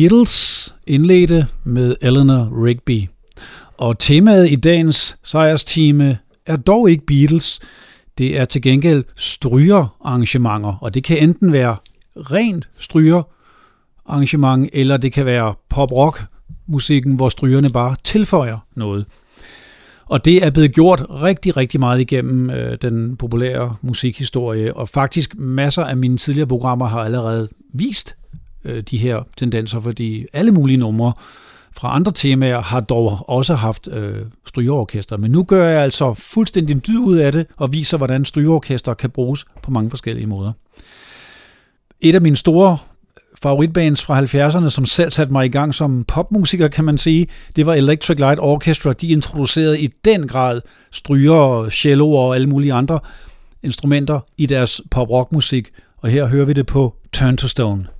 Beatles indledte med Eleanor Rigby. Og temaet i dagens sejrstime er dog ikke Beatles. Det er til gengæld strygerarrangementer, og det kan enten være rent strygerarrangement, eller det kan være pop-rock musikken, hvor strygerne bare tilføjer noget. Og det er blevet gjort rigtig, rigtig meget igennem øh, den populære musikhistorie, og faktisk masser af mine tidligere programmer har allerede vist øh, de her tendenser, fordi alle mulige numre fra andre temaer har dog også haft øh, strygeorkester. Men nu gør jeg altså fuldstændig en dyd ud af det, og viser, hvordan strygeorkester kan bruges på mange forskellige måder. Et af mine store favoritbands fra 70'erne, som selv satte mig i gang som popmusiker, kan man sige, det var Electric Light Orchestra. De introducerede i den grad stryger, celloer og alle mulige andre instrumenter i deres pop-rock-musik, og her hører vi det på Turn to Stone.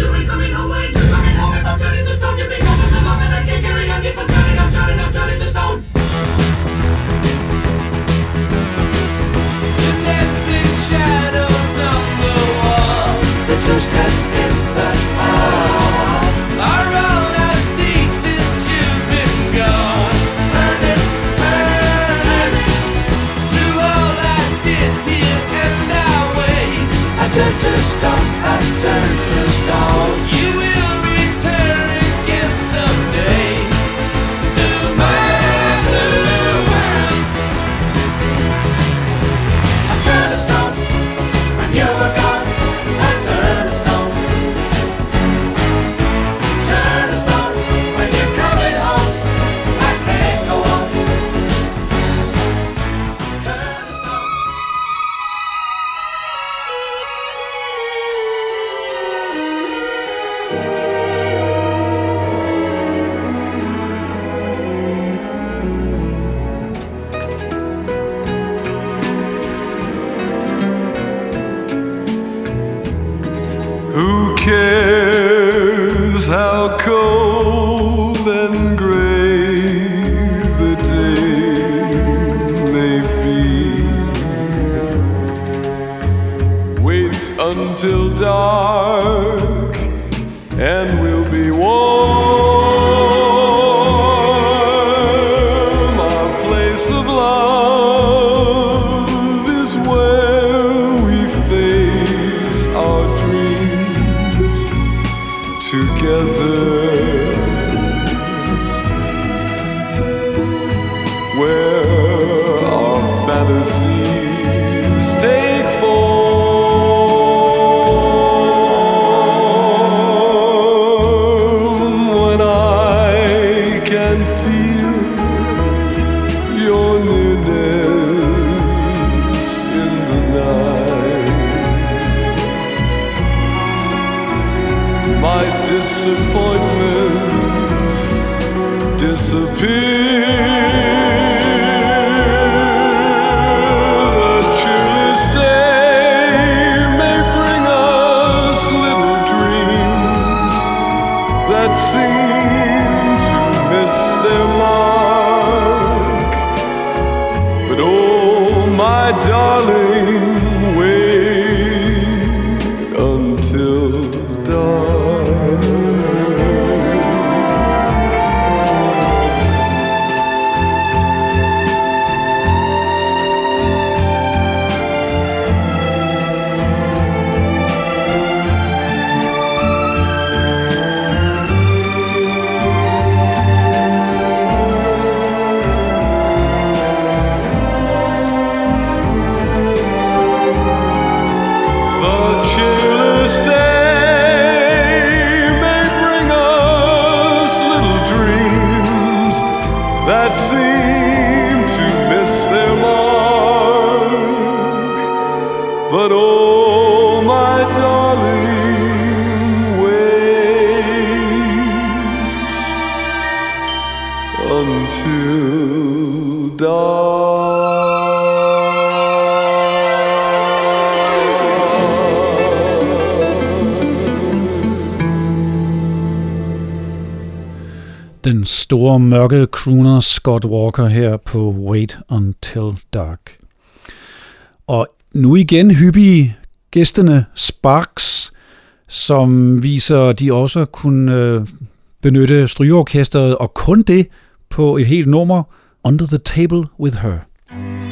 you ain't coming home, I ain't coming home If I'm turning to stone, you've been gone for so long And I can't carry on, yes I'm turning, I'm turning, I'm turning to stone. You're dancing shadows on the wall. The two-step in the hall Are all I see since you've been gone. Turn it, turn all I sit here and I wait. I turn to stone. Den store mørke crooner Scott Walker her på Wait Until Dark. Og nu igen hyppige gæsterne Sparks, som viser, at de også kunne øh, benytte strygeorkestret, og kun det på et helt nummer, Under the Table with Her. Mm.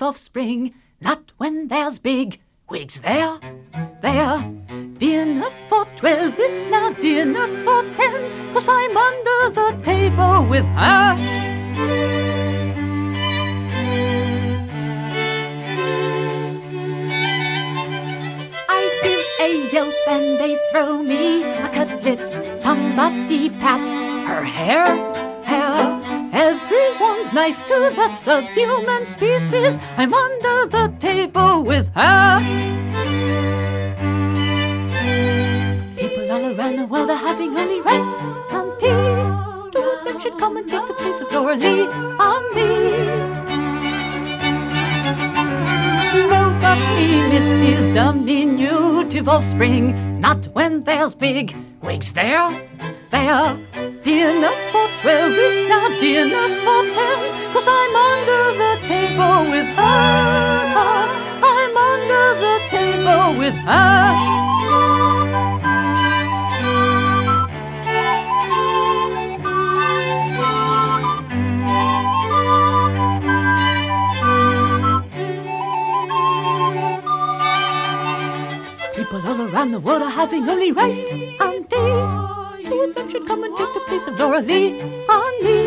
Offspring, not when there's big wigs there, there. Dinner for twelve is now dinner for ten, cause I'm under the table with her. A yelp and they throw me a cutlet. Somebody pats her hair, Everyone's nice to the subhuman species. I'm under the table with her. People all around the world are having only rice and tea. Of them should come and take the place of Laura Lee on me. Nobody misses diminutive offspring, not when there's big wigs there, there. Dinner for twelve is now dinner for ten, cause I'm under the table with her. I'm under the table with her. The world are having only rice and tea. Of them should come and take the place of Laura Lee and me.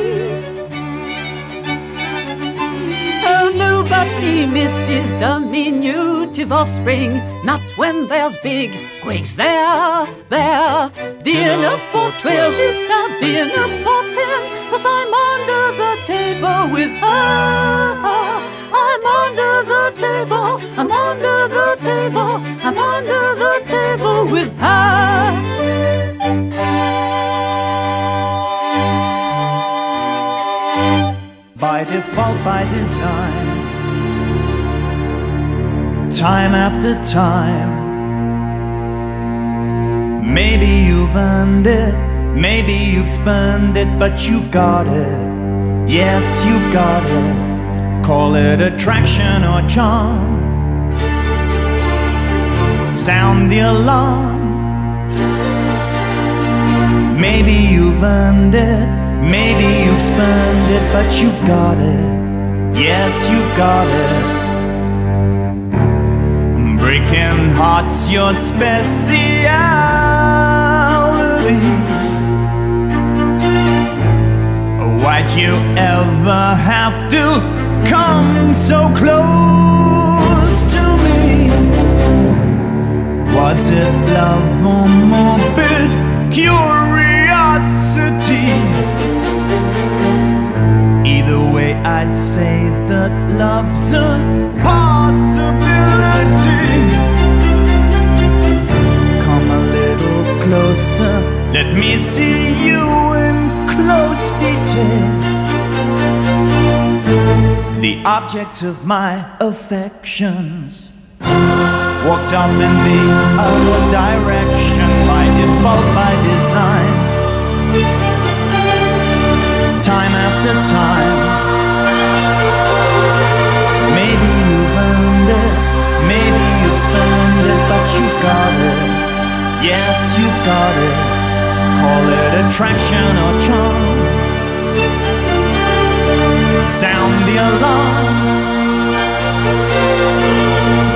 Oh, nobody misses diminutive offspring, not when there's big wigs there, there. Dinner for twelve is now dinner for ten, cause I'm under the table with her. I'm under the table, I'm under the table, I'm under the table with her. by default, by design. Time after time. Maybe you've earned it, maybe you've spent it, but you've got it. Yes, you've got it. Call it attraction or charm. Sound the alarm. Maybe you've earned it, maybe you've spurned it, but you've got it. Yes, you've got it. Breaking hearts, your speciality. Why'd you ever have to come so close to me? Was it love or morbid curiosity? Either way, I'd say that love's a possibility. Come a little closer, let me see you in close detail. The object of my affections walked off in the other direction by default, by design. Time after time, maybe you've earned it, maybe you've spent it, but you've got it. Yes, you've got it. Call it attraction or charm. Sound the alarm.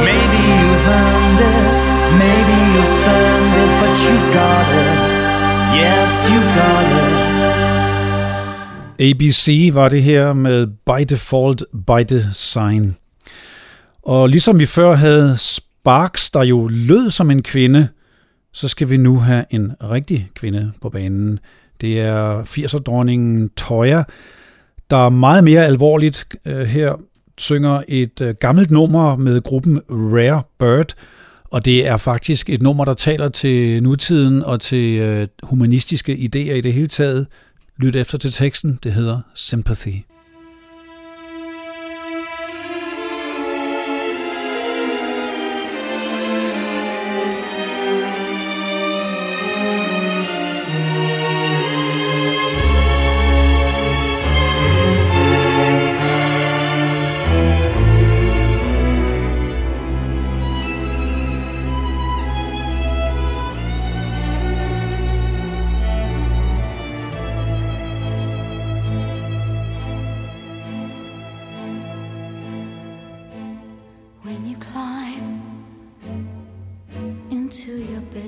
Maybe you've earned it, maybe you've spent it, but you've got it. Yes, you've got it. ABC var det her med By Default, By Design. Og ligesom vi før havde Sparks, der jo lød som en kvinde, så skal vi nu have en rigtig kvinde på banen. Det er 80'er-dronningen Toya, der er meget mere alvorligt øh, her synger et øh, gammelt nummer med gruppen Rare Bird, og det er faktisk et nummer, der taler til nutiden og til øh, humanistiske idéer i det hele taget. Lyt efter til teksten, det hedder Sympathy.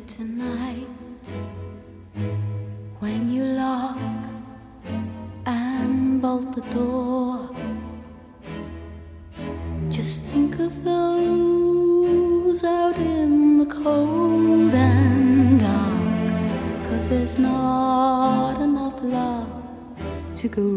Tonight, when you lock and bolt the door, just think of those out in the cold and dark, cause there's not enough love to go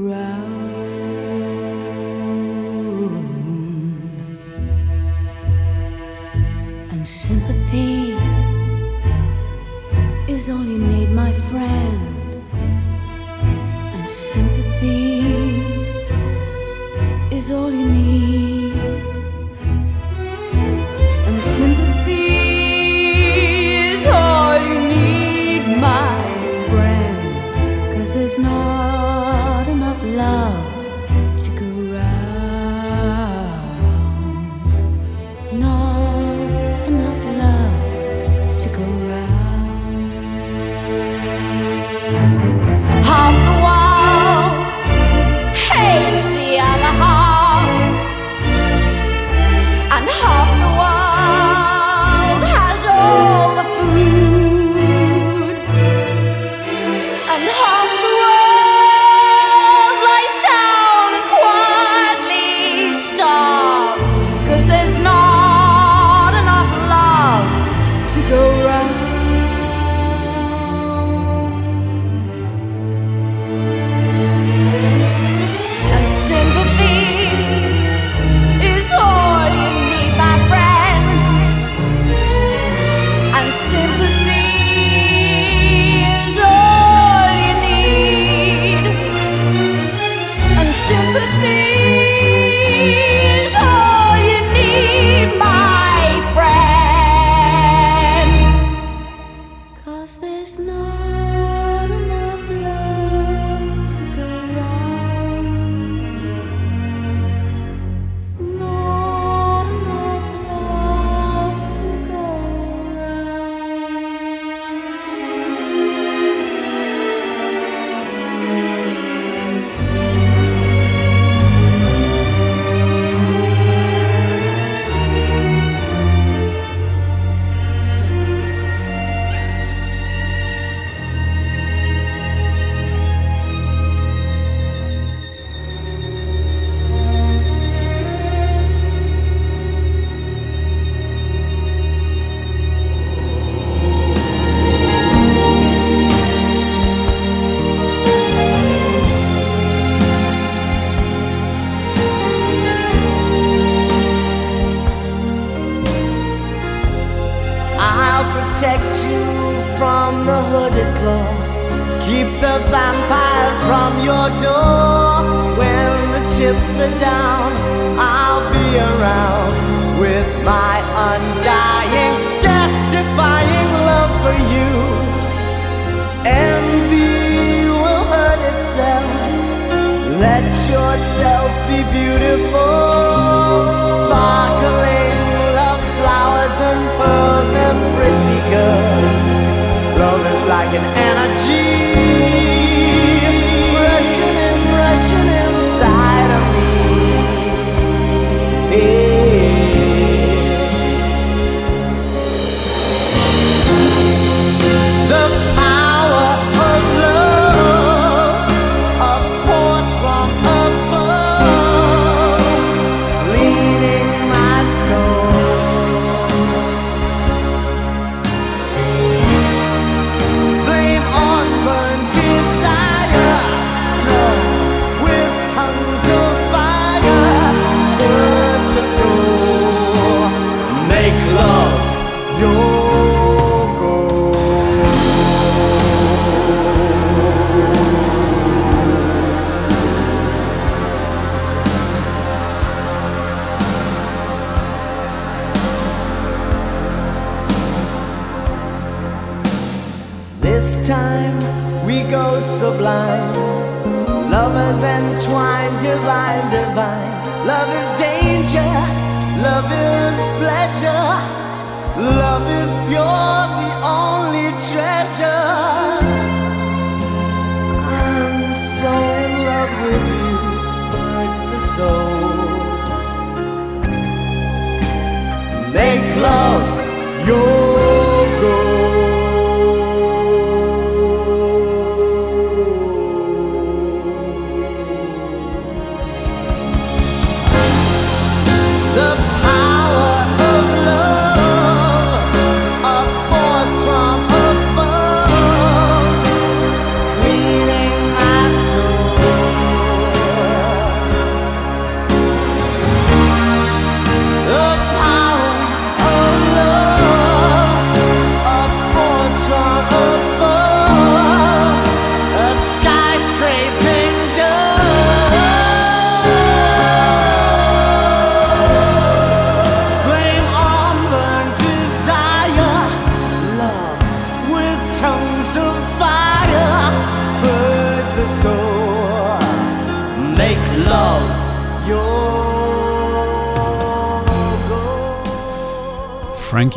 like an energy.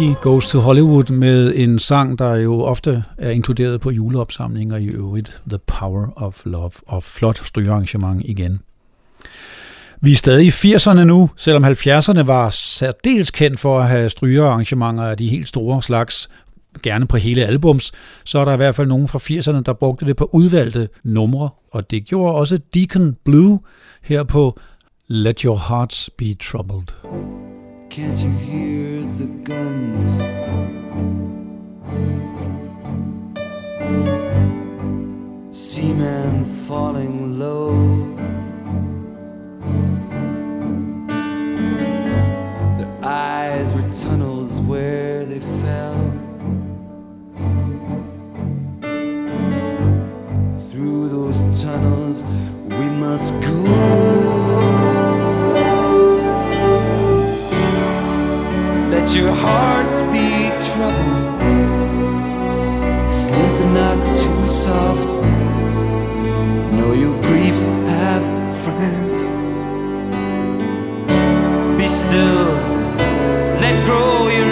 Frankie Goes to Hollywood med en sang, der jo ofte er inkluderet på juleopsamlinger i øvrigt, The Power of Love, og flot strygearrangement igen. Vi er stadig i 80'erne nu, selvom 70'erne var særdeles kendt for at have strygearrangementer af de helt store slags, gerne på hele albums, så er der i hvert fald nogen fra 80'erne, der brugte det på udvalgte numre, og det gjorde også Deacon Blue her på Let Your Hearts Be Troubled. Can't you hear the guns? Seamen falling low. Their eyes were tunnels where they fell. Through those tunnels we must go. Let your hearts be troubled. Sleep not too soft. Know your griefs have friends. Be still, let grow your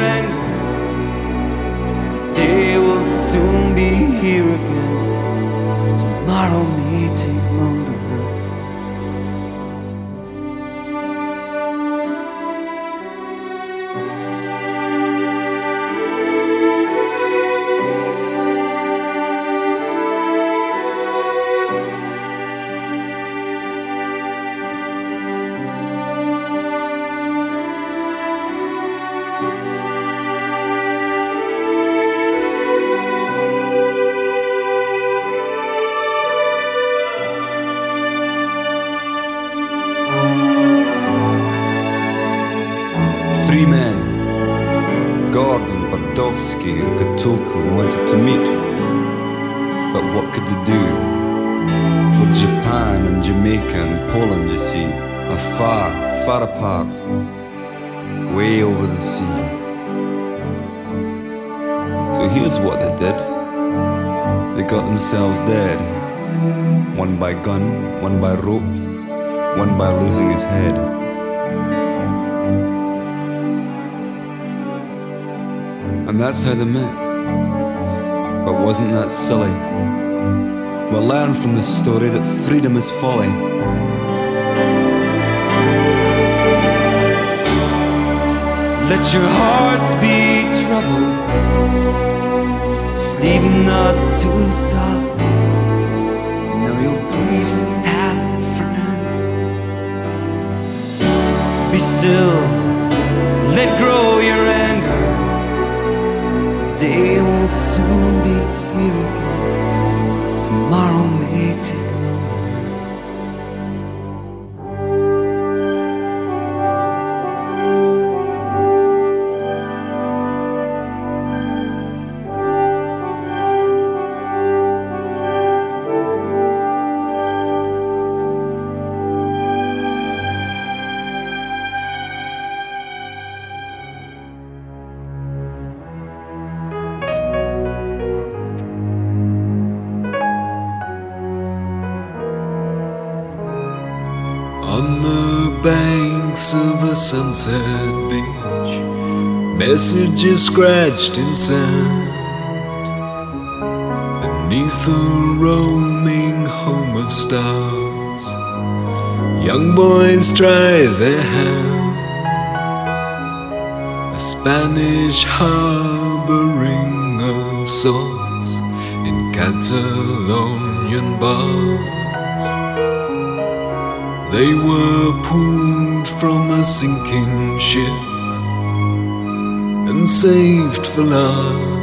one by losing his head. And that's how they met. But wasn't that silly? We'll learn from this story that freedom is folly. Let your hearts be troubled. Sleep not too softly. Know your griefs Be still. Let grow your anger. The day will soon be sunset beach, messages scratched in sand. Beneath a roaming home of stars, young boys try their hand. A Spanish harboring of sorts in Catalonian bars. They were from a sinking ship and saved for last.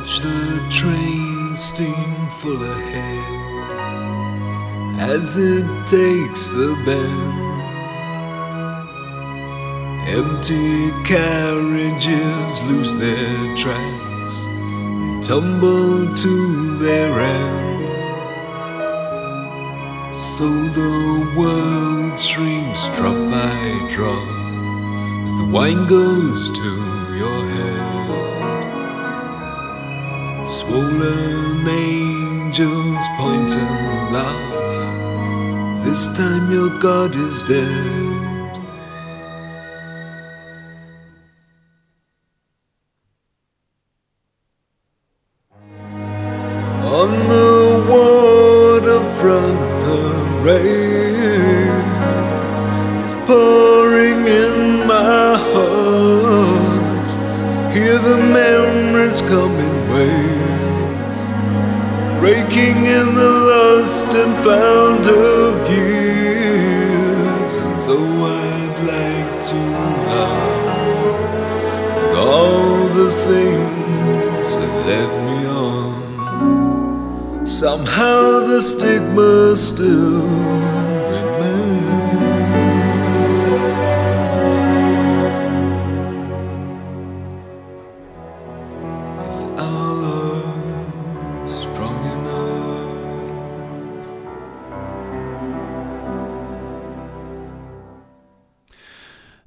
Watch the train steam full ahead as it takes the bend. Empty carriages lose their tracks and tumble to their end. So the world shrinks drop by drop as the wine goes to your head. Swollen angels point and laugh. This time your God is dead.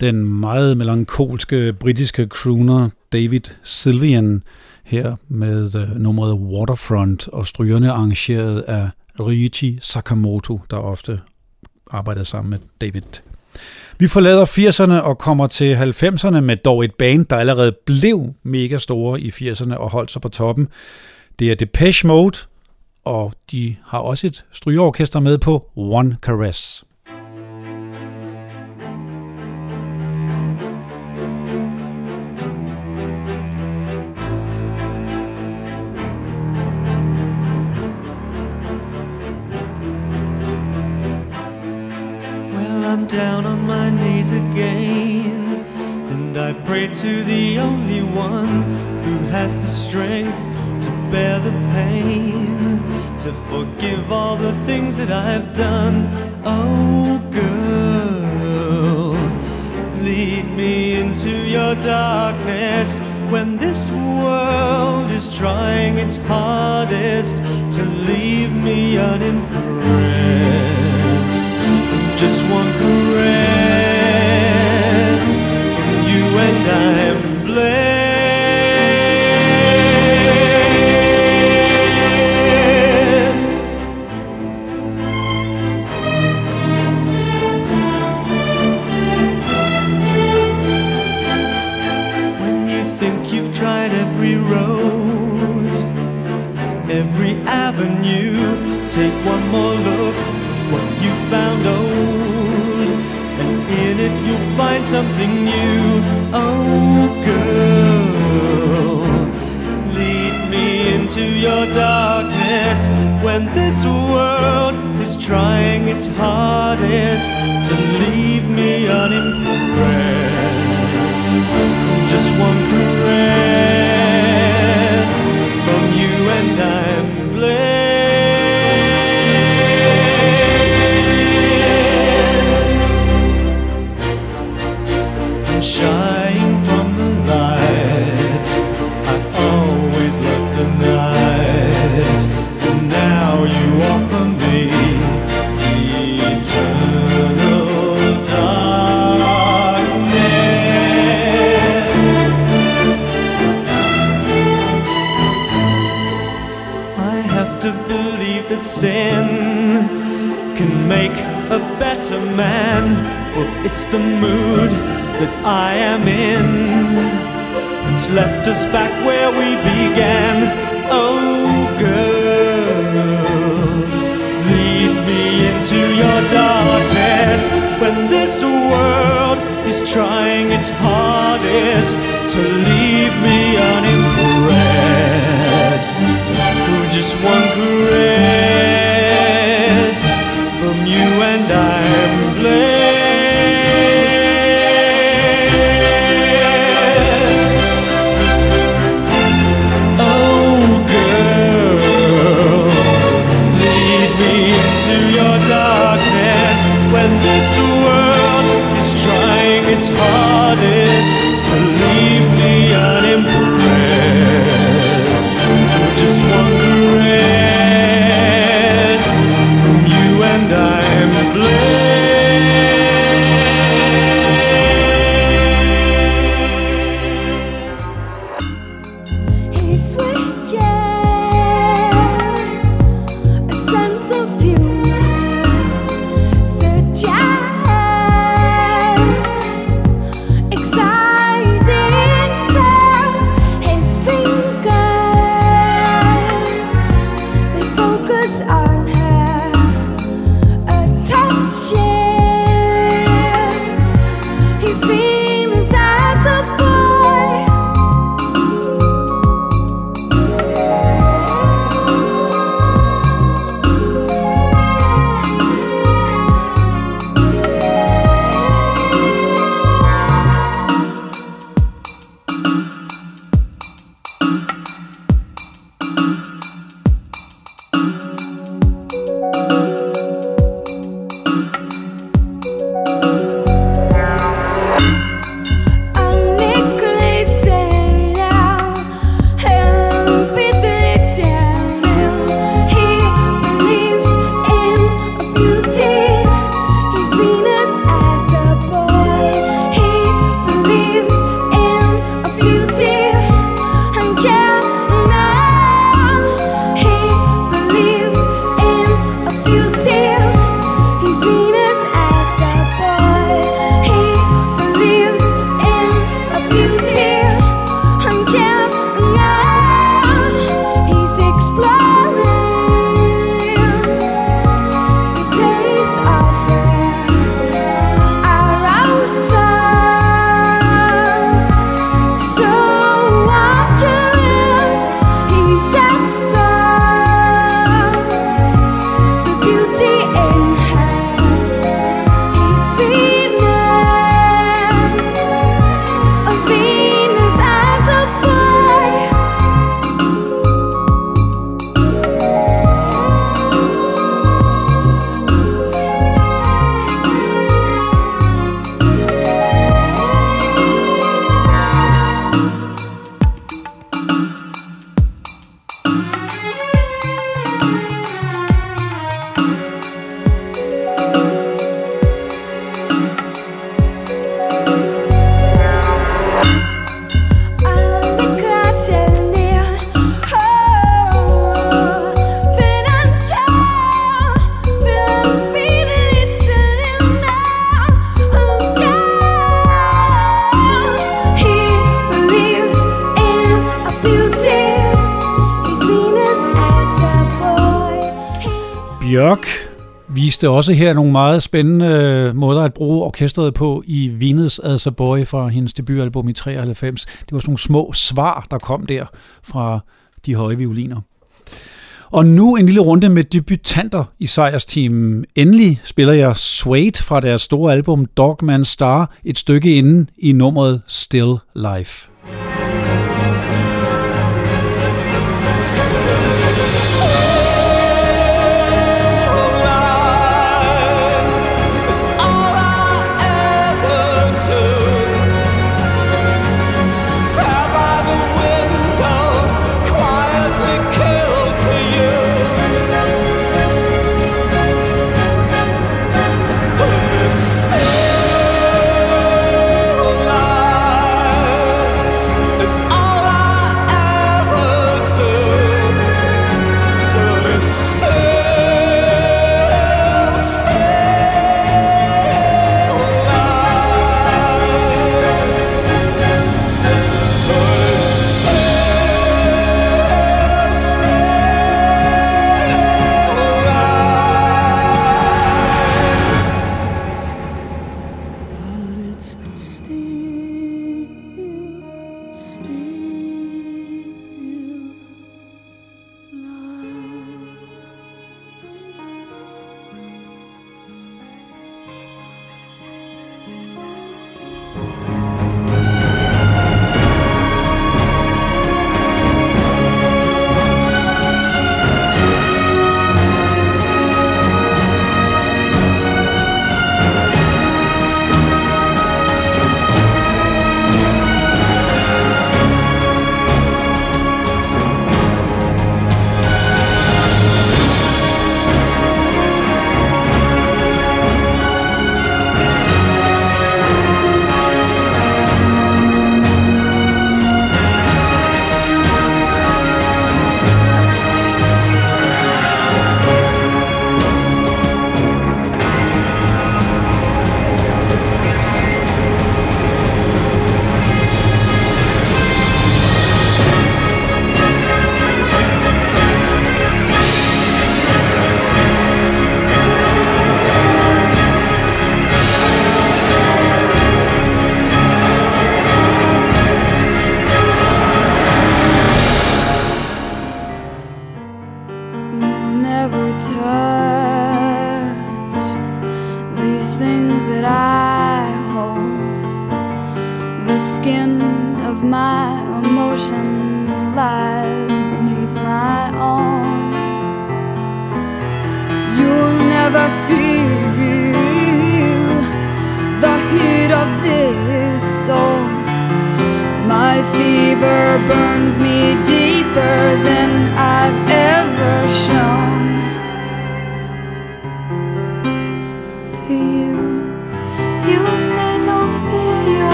Den meget melankolske britiske crooner David Sylvian her med øh, nummeret Waterfront og strygerne arrangeret af Ryuichi Sakamoto, der ofte arbejdede sammen med David. Vi forlader 80'erne og kommer til 90'erne med dog et band, der allerede blev mega store i 80'erne og holdt sig på toppen. Det er Depeche Mode, og de har også et strygeorkester med på One Caress. I'm down on my knees again, and I pray to the only one who has the strength to bear the pain, to forgive all the things that I've done. Oh, girl, lead me into your darkness when this world is trying its hardest to leave me unimpressed. Just one caress from you and I'm blessed. When you think you've tried every road, every avenue, take one more look. Find something new. Oh, girl, lead me into your darkness when this world is trying its hardest to leave me unimpressed. Just one caress from you and I'm man. Well, it's the mood that I am in that's left us back where we began. Oh, girl, lead me into your darkness when this world is trying its hardest to leave me unimpressed. Just one caress from you and I'm blessed. Viste også her nogle meget spændende øh, måder at bruge orkestret på i Vinets As a Boy fra hendes debutalbum i 93. Det var sådan nogle små svar, der kom der fra de høje violiner. Og nu en lille runde med debutanter i sejrsteamen. Endelig spiller jeg Suede fra deres store album Dogman Star et stykke inden i nummeret Still Life.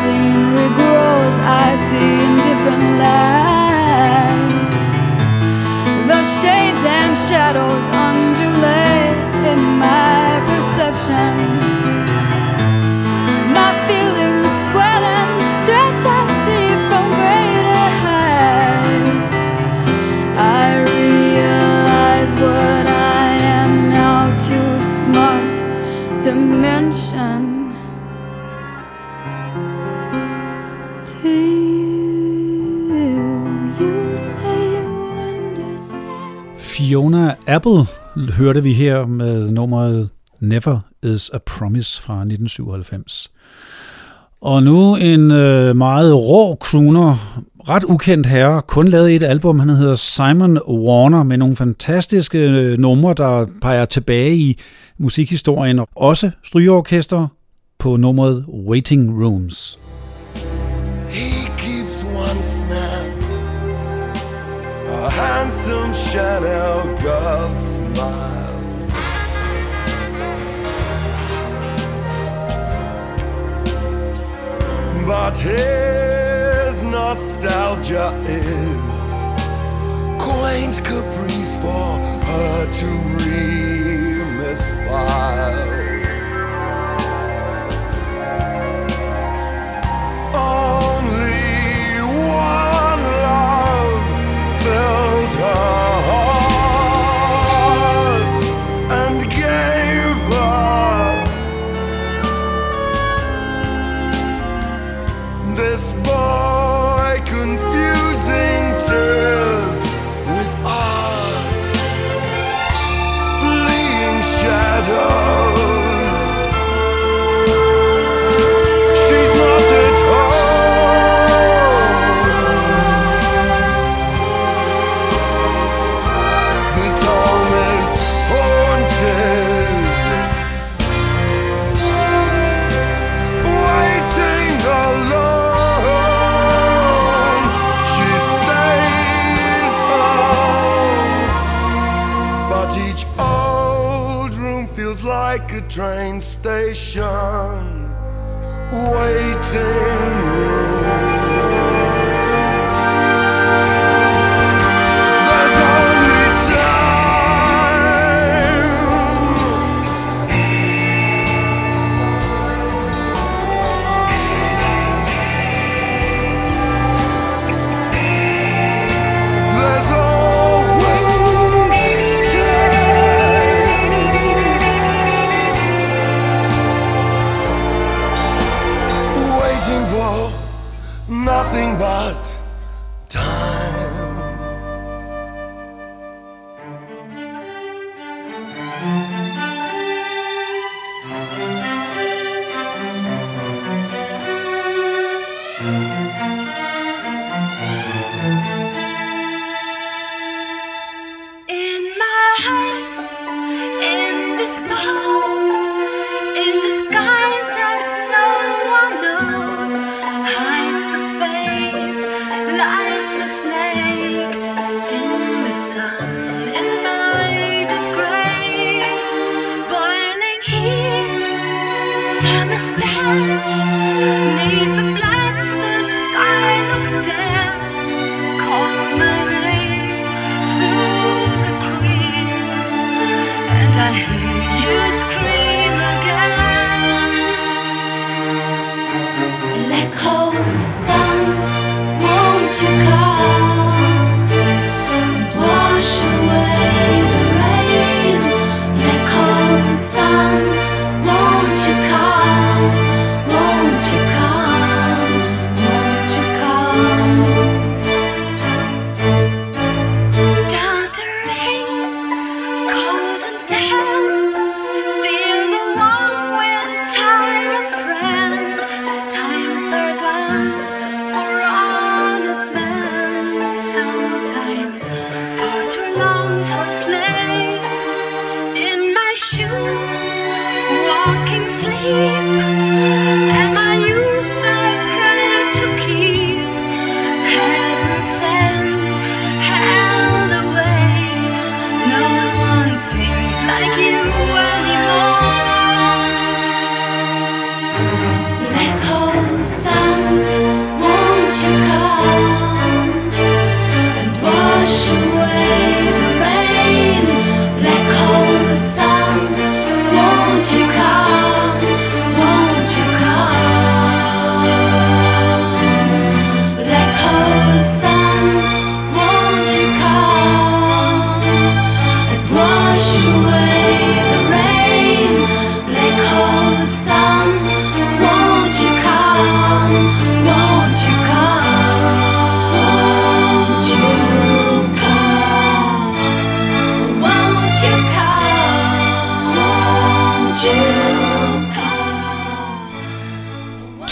scenery grows, I see in different lights. The shades and shadows undulate in my perception. Fiona Apple hørte vi her med nummeret Never is a Promise fra 1997. Og nu en øh, meget rå crooner, ret ukendt herre, kun lavet et album, han hedder Simon Warner, med nogle fantastiske øh, numre, der peger tilbage i musikhistorien, og også strygeorkester på nummeret Waiting Rooms. He keeps one snap, a handsome channel God smiles. But his nostalgia is quaint caprice for her to remissfile. station.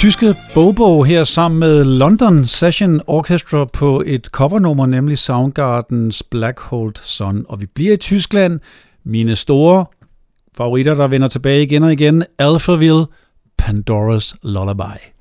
Tyske Bobo her sammen med London Session Orchestra på et covernummer, nemlig Soundgardens Black Hole Sun. Og vi bliver i Tyskland. Mine store favoritter, der vender tilbage igen og igen. Alphaville, Pandora's Lullaby.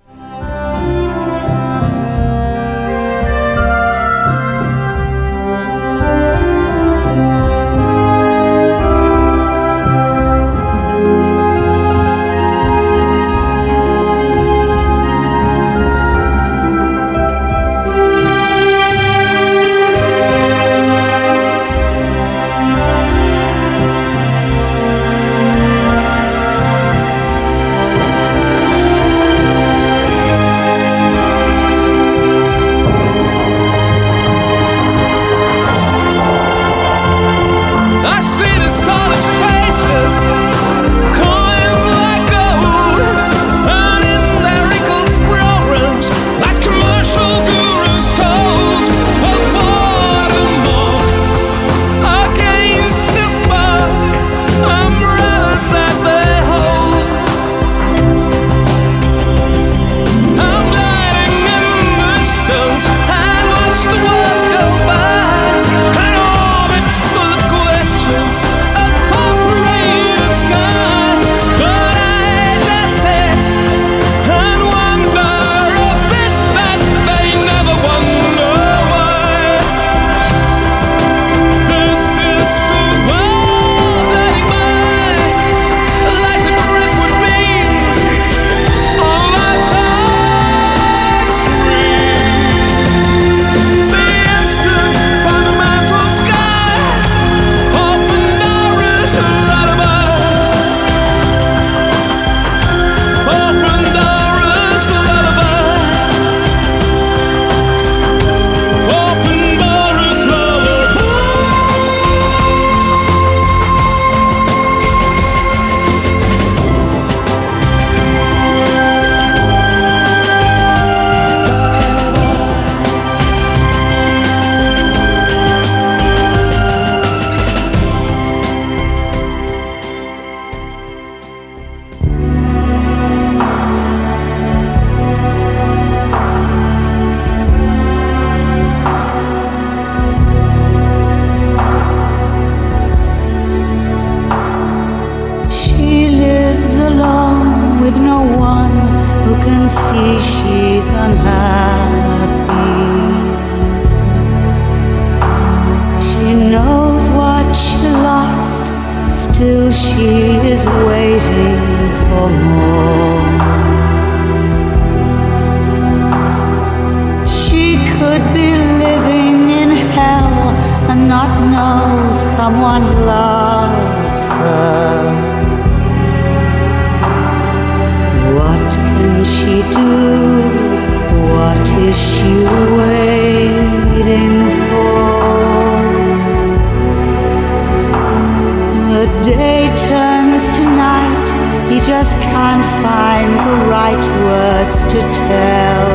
just can't find the right words to tell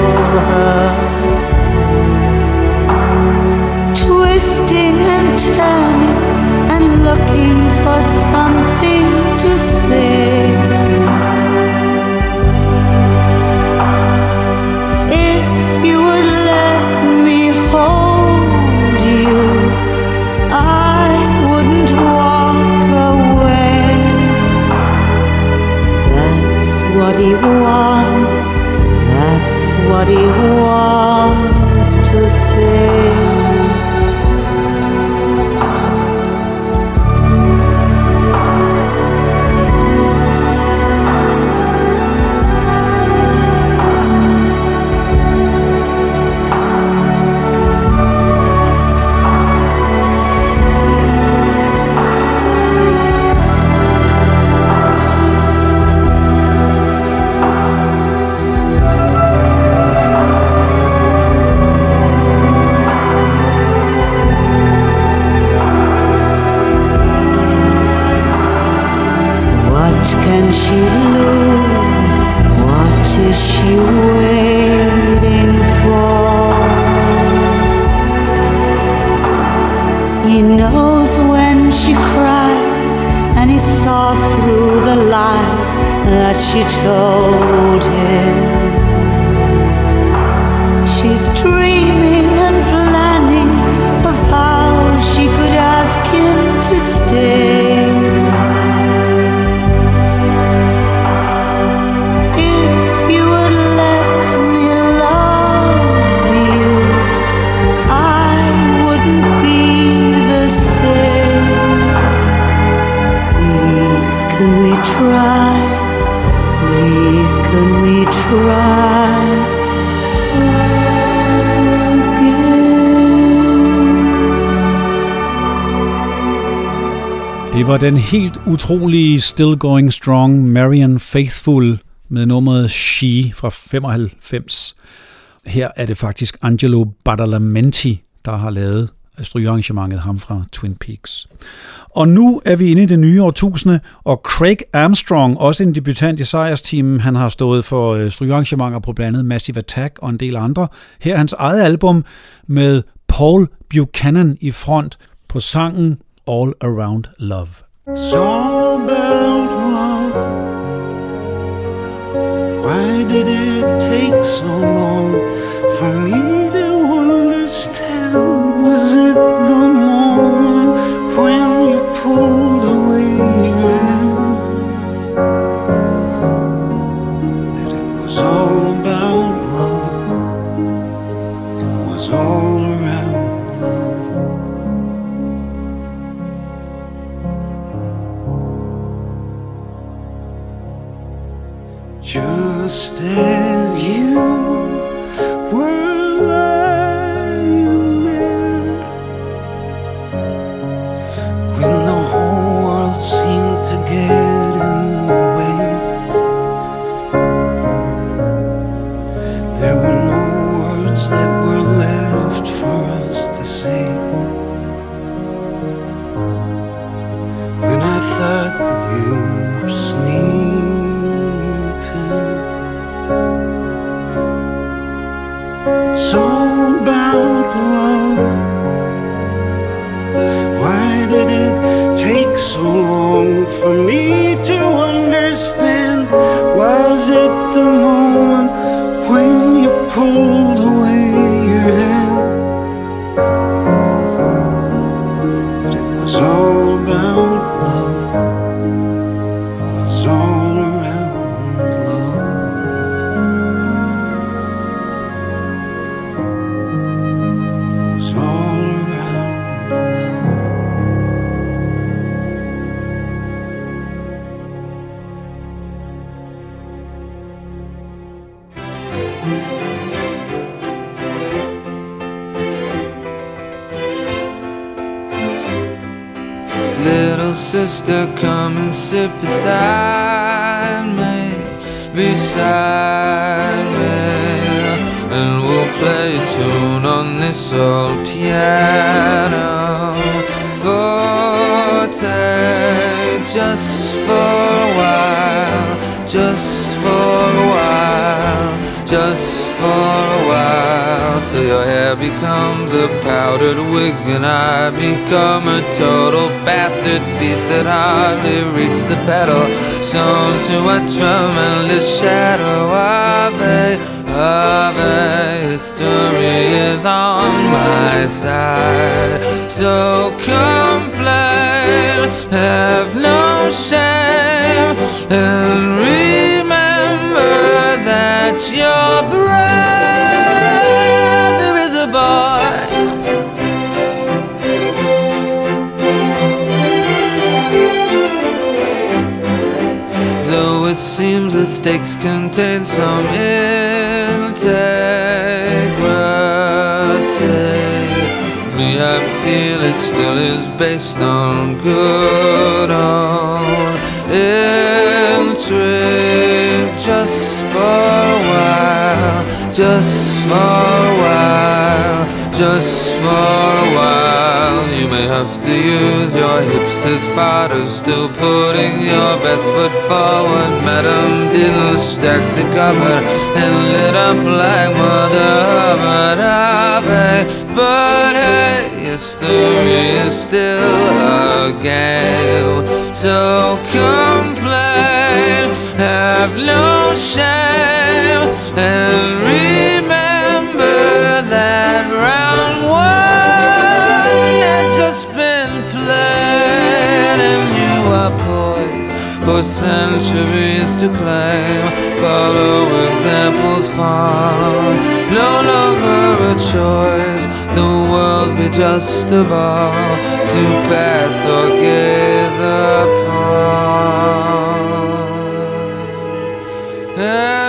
her. Twisting and turning. wants, that's what he wants. she lose? What is she waiting for? He knows when she cries, and he saw through the lies that she told him. She's dreaming. Det var den helt utrolige Still Going Strong Marian Faithful med nummeret She fra 95. Her er det faktisk Angelo Badalamenti, der har lavet strygearrangementet ham fra Twin Peaks. Og nu er vi inde i det nye årtusinde, og Craig Armstrong, også en debutant i sejrsteamen, han har stået for øh, strygearrangementer på blandt andet Massive Attack og en del andre. Her er hans eget album med Paul Buchanan i front på sangen All Around Love. It's all about love. Why did it take so long for me thought that you were sleeping It's all about love. Why did it take so long for me to Feet that hardly reach the pedal, sewn to a tremendous shadow of a, of a history is on my side. So complain, have no shame, and remember that your contain some integrity, me I feel it still is based on good old intrigue. Just for a while, just for a while, just for a while. You may have to use your hips as fodder, still putting your best foot forward. Madam didn't stack the cupboard and lit up like Mother Hubbard. Babe, But hey, history is still a game. So complain, have no shame, and that round one has just been played, and you are poised for centuries to claim. Follow examples found, no longer a choice. The world be just a ball to pass or gaze upon. Yeah.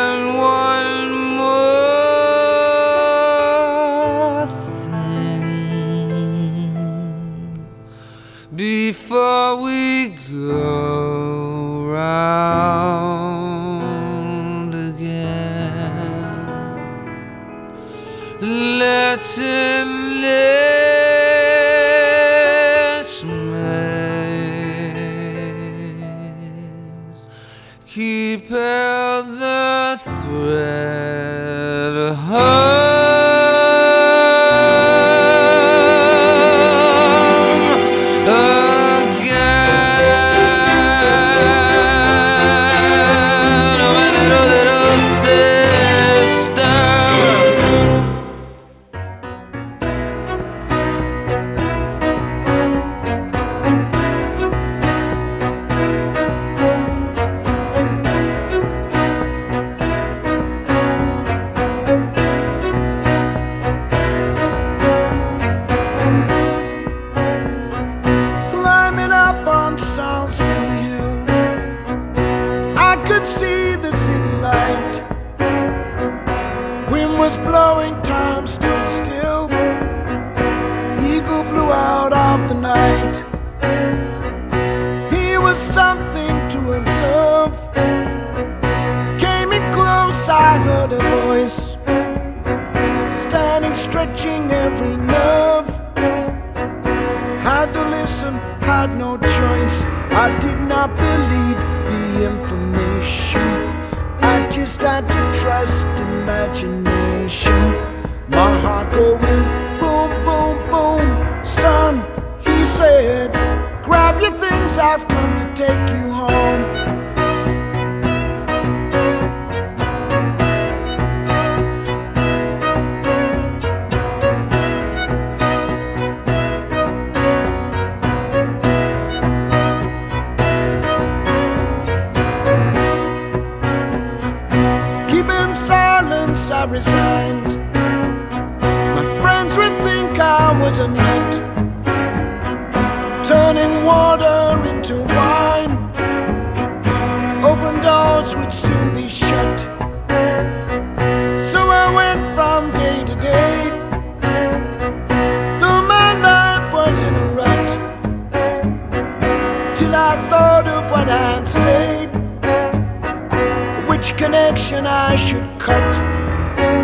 I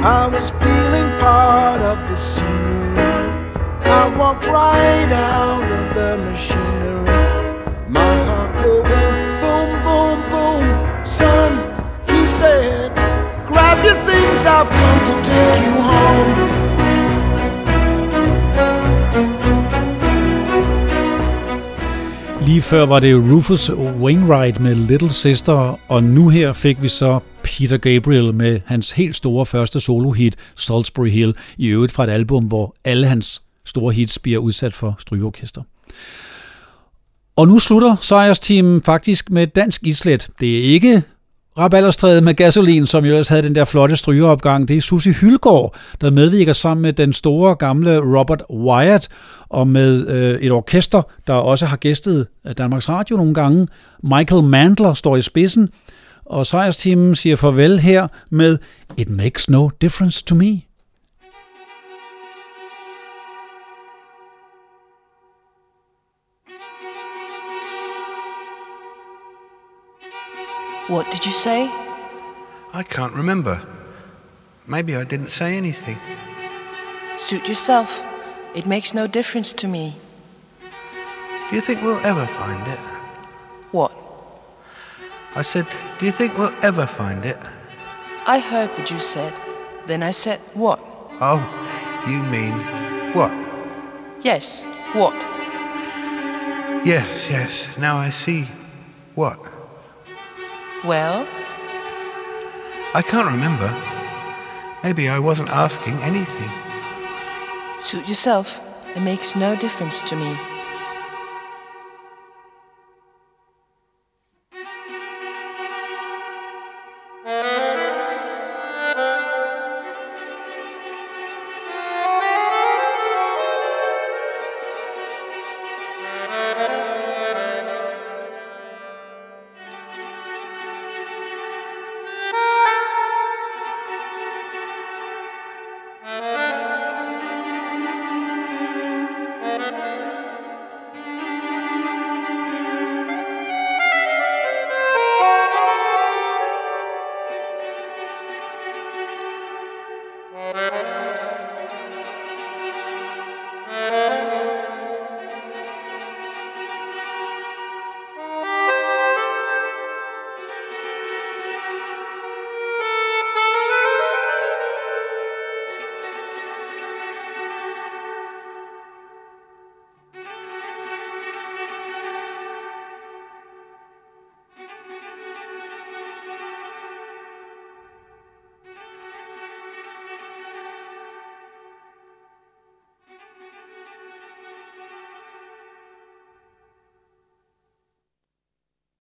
I was feeling part of the scenery. I walked right out of the machinery. My heart going boom, boom, boom. Son, he said, grab your things, I've come to take you home. Lige før var det Rufus Wainwright med Little Sister, og nu her fik vi så Peter Gabriel med hans helt store første solohit, Salisbury Hill, i øvrigt fra et album, hvor alle hans store hits bliver udsat for strygeorkester. Og nu slutter sejrsteamen faktisk med dansk islet. Det er ikke Rabalderstræde med gasolin, som jo ellers havde den der flotte strygeopgang. Det er Susi Hylgaard, der medvirker sammen med den store gamle Robert Wyatt og med øh, et orkester, der også har gæstet Danmarks Radio nogle gange. Michael Mandler står i spidsen, og sejrsteamen siger farvel her med It Makes No Difference to Me. What did you say? I can't remember. Maybe I didn't say anything. Suit yourself. It makes no difference to me. Do you think we'll ever find it? What? I said, Do you think we'll ever find it? I heard what you said. Then I said, What? Oh, you mean what? Yes, what? Yes, yes, now I see. What? Well, I can't remember. Maybe I wasn't asking anything. suit yourself. It makes no difference to me.